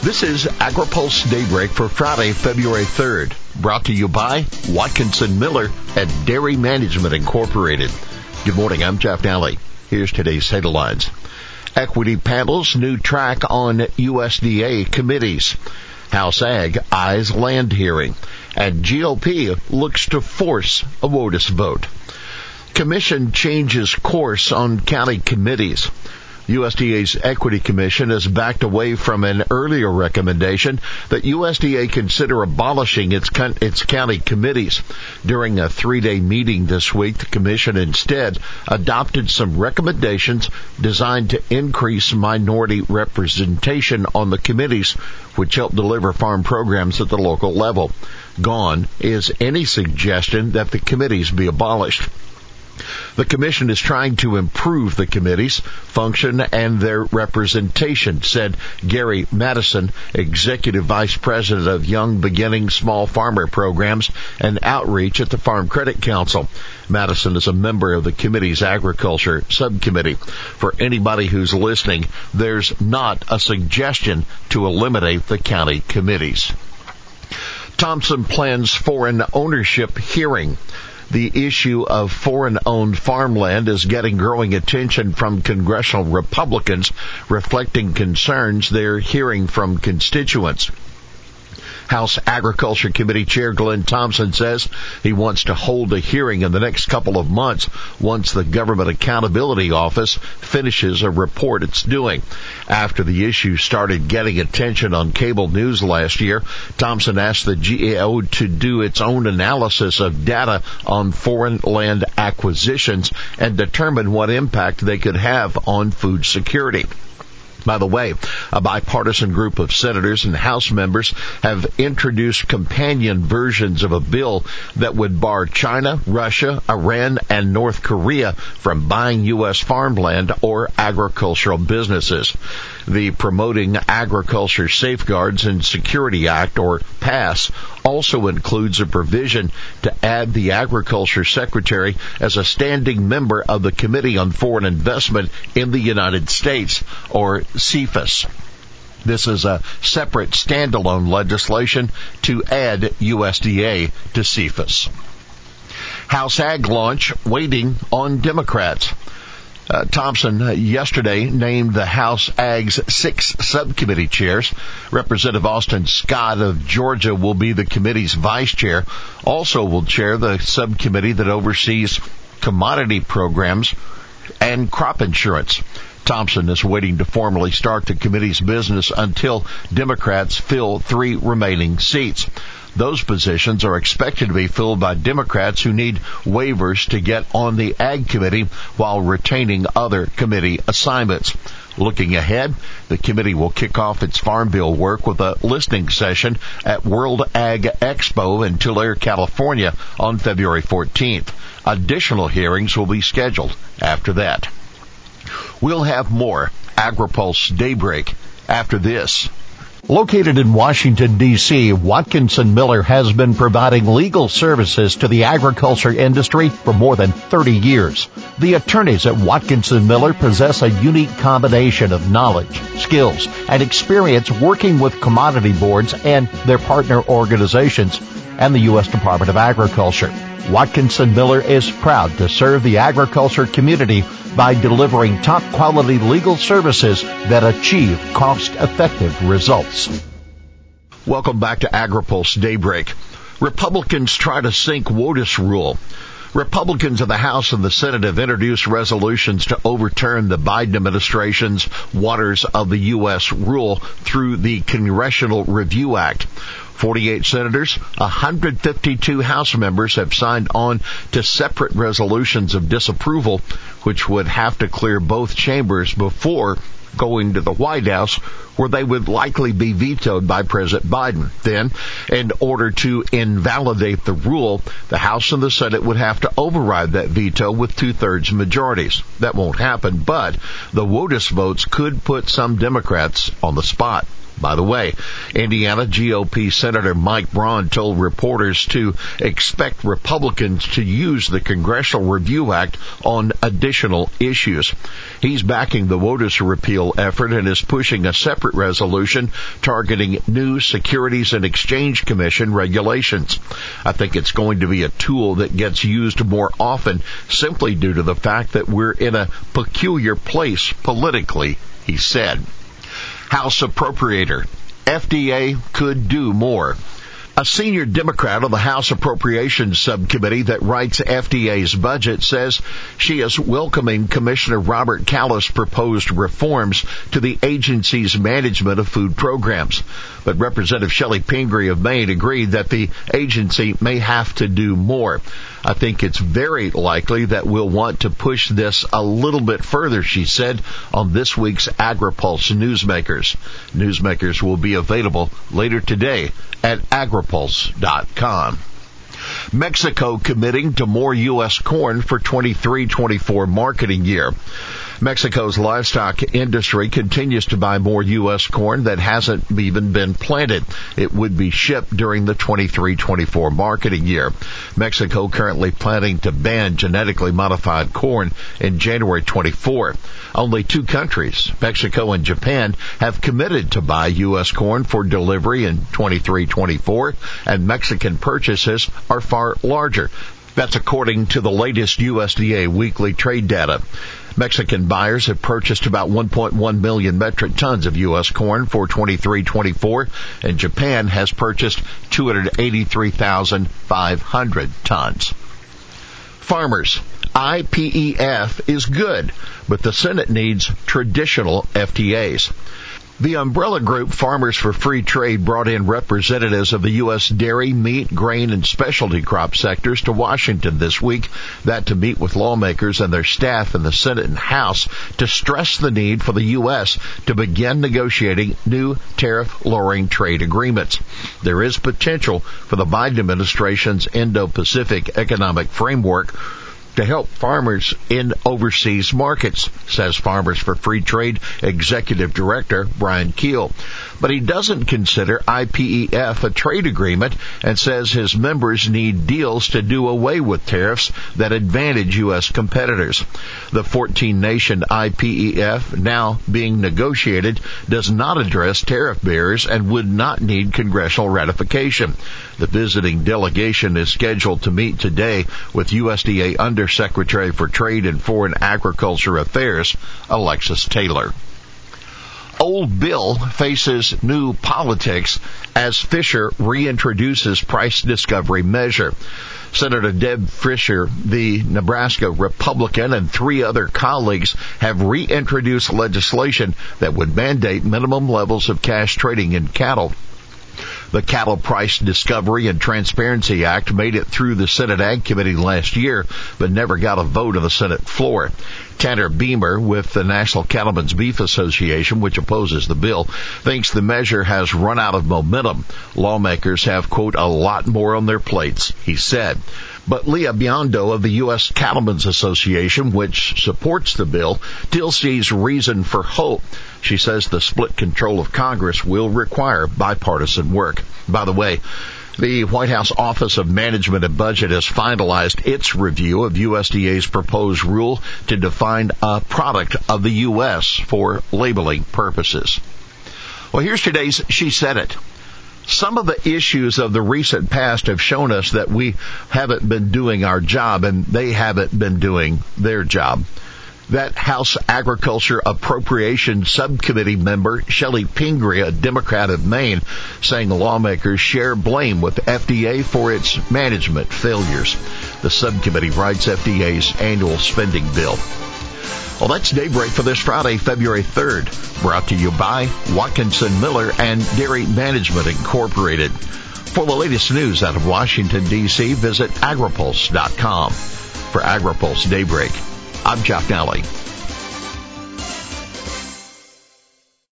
This is AgriPulse Daybreak for Friday, February 3rd, brought to you by Watkinson Miller at Dairy Management Incorporated. Good morning, I'm Jeff Nalley. Here's today's headlines. Equity panels new track on USDA committees. House Ag eyes land hearing. And GOP looks to force a WOTUS vote. Commission changes course on county committees. USDA's Equity Commission has backed away from an earlier recommendation that USDA consider abolishing its its county committees. During a three-day meeting this week, the commission instead adopted some recommendations designed to increase minority representation on the committees, which help deliver farm programs at the local level. Gone is any suggestion that the committees be abolished. The Commission is trying to improve the committee's function and their representation, said Gary Matteson, Executive Vice President of Young Beginning Small Farmer Programs and Outreach at the Farm Credit Council. Matteson is a member of the committee's Agriculture Subcommittee. For anybody who's listening, there's not a suggestion to eliminate the county committees. Thompson plans foreign ownership hearing the issue of foreign owned farmland is getting growing attention from congressional Republicans, reflecting concerns they're hearing from constituents. House Agriculture Committee Chair Glenn Thompson says he wants to hold a hearing in the next couple of months once the Government Accountability Office finishes a report it's doing. After the issue started getting attention on cable news last year, Thompson asked the GAO to do its own analysis of data on foreign land acquisitions and determine what impact they could have on food security. By the way, a bipartisan group of senators and House members have introduced companion versions of a bill that would bar China, Russia, Iran, and North Korea from buying U.S. farmland or agricultural businesses. The Promoting Agriculture Safeguards and Security Act, or PASS, also includes a provision to add the Agriculture Secretary as a standing member of the Committee on Foreign Investment in the United States, or CFIUS. This is a separate standalone legislation to add USDA to CFIUS. House Ag launch waiting on Democrats. Uh, Thompson uh, yesterday named the House Ag's six subcommittee chairs. Representative Austin Scott of Georgia will be the committee's vice chair. Also will chair the subcommittee that oversees commodity programs and crop insurance. Thompson is waiting to formally start the committee's business until Democrats fill three remaining seats. Those positions are expected to be filled by Democrats who need waivers to get on the Ag Committee while retaining other committee assignments. Looking ahead, the committee will kick off its Farm Bill work with a listening session at World Ag Expo in Tulare, California on February 14th. Additional hearings will be scheduled after that. We'll have more AgriPulse Daybreak after this. Located in Washington, D.C., Watkinson Miller has been providing legal services to the agriculture industry for more than 30 years. The attorneys at Watkinson Miller possess a unique combination of knowledge, skills, and experience working with commodity boards and their partner organizations and the U.S. Department of Agriculture. Watkinson Miller is proud to serve the agriculture community by delivering top quality legal services that achieve cost effective results. Welcome back to AgriPulse Daybreak. Republicans try to sink WOTUS rule. Republicans of the House and the Senate have introduced resolutions to overturn the Biden administration's Waters of the U.S. rule through the Congressional Review Act. 48 senators, 152 House members have signed on to separate resolutions of disapproval, which would have to clear both chambers before going to the White House, where they would likely be vetoed by President Biden. Then, in order to invalidate the rule, the House and the Senate would have to override that veto with two-thirds majorities. That won't happen, but the WOTUS votes could put some Democrats on the spot. By the way, Indiana GOP Senator Mike Braun told reporters to expect Republicans to use the Congressional Review Act on additional issues. He's backing the WOTUS repeal effort and is pushing a separate resolution targeting new Securities and Exchange Commission regulations. I think it's going to be a tool that gets used more often simply due to the fact that we're in a peculiar place politically, he said. House Appropriator. FDA could do more. A senior Democrat on the House Appropriations Subcommittee that writes FDA's budget says she is welcoming Commissioner Robert Califf's proposed reforms to the agency's management of food programs. But Representative Chellie Pingree of Maine agreed that the agency may have to do more. I think it's very likely that we'll want to push this a little bit further, she said on this week's AgriPulse Newsmakers. Newsmakers will be available later today at agripulse.com. Mexico committing to more U.S. corn for 23-24 marketing year. Mexico's livestock industry continues to buy more U.S. corn that hasn't even been planted. It would be shipped during the 23-24 marketing year. Mexico currently planning to ban genetically modified corn in January 24. Only two countries, Mexico and Japan, have committed to buy U.S. corn for delivery in 23-24, and Mexican purchases are far larger. That's according to the latest USDA weekly trade data. Mexican buyers have purchased about 1.1 million metric tons of U.S. corn for 23-24, and Japan has purchased 283,500 tons. Farmers, IPEF is good, but the Senate needs traditional FTAs. The umbrella group Farmers for Free Trade brought in representatives of the U.S. dairy, meat, grain, and specialty crop sectors to Washington this week, that to meet with lawmakers and their staff in the Senate and House to stress the need for the U.S. to begin negotiating new tariff lowering trade agreements. There is potential for the Biden administration's Indo-Pacific economic framework to help farmers in overseas markets, says Farmers for Free Trade Executive Director Brian Kuehl. But he doesn't consider IPEF a trade agreement and says his members need deals to do away with tariffs that advantage U.S. competitors. The 14 nation IPEF now being negotiated does not address tariff barriers and would not need congressional ratification. The visiting delegation is scheduled to meet today with USDA Undersecretary for Trade and Foreign Agriculture Affairs, Alexis Taylor. Old Bill faces new politics as Fischer reintroduces price discovery measure. Senator Deb Fischer, the Nebraska Republican, and three other colleagues have reintroduced legislation that would mandate minimum levels of cash trading in cattle the Cattle Price Discovery and Transparency Act made it through the Senate Ag Committee last year, but never got a vote on the Senate floor. Tanner Beymer with the National Cattlemen's Beef Association, which opposes the bill, thinks the measure has run out of momentum. Lawmakers have, quote, a lot more on their plates, he said. But Lia Biondo of the U.S. Cattlemen's Association, which supports the bill, still sees reason for hope. She says the split control of Congress will require bipartisan work. By the way, the White House Office of Management and Budget has finalized its review of USDA's proposed rule to define a product of the U.S. for labeling purposes. Well, here's today's She Said It. Some of the issues of the recent past have shown us that we haven't been doing our job and they haven't been doing their job. That House Agriculture Appropriation Subcommittee member, Chellie Pingree, a Democrat of Maine, saying lawmakers share blame with FDA for its management failures. The subcommittee writes FDA's annual spending bill. Well, that's daybreak for this Friday, February 3rd. Brought to you by Watkinson Miller and Dairy Management Incorporated. For the latest news out of Washington, D.C., visit agripulse.com. For AgriPulse Daybreak, I'm Jeff Nalley.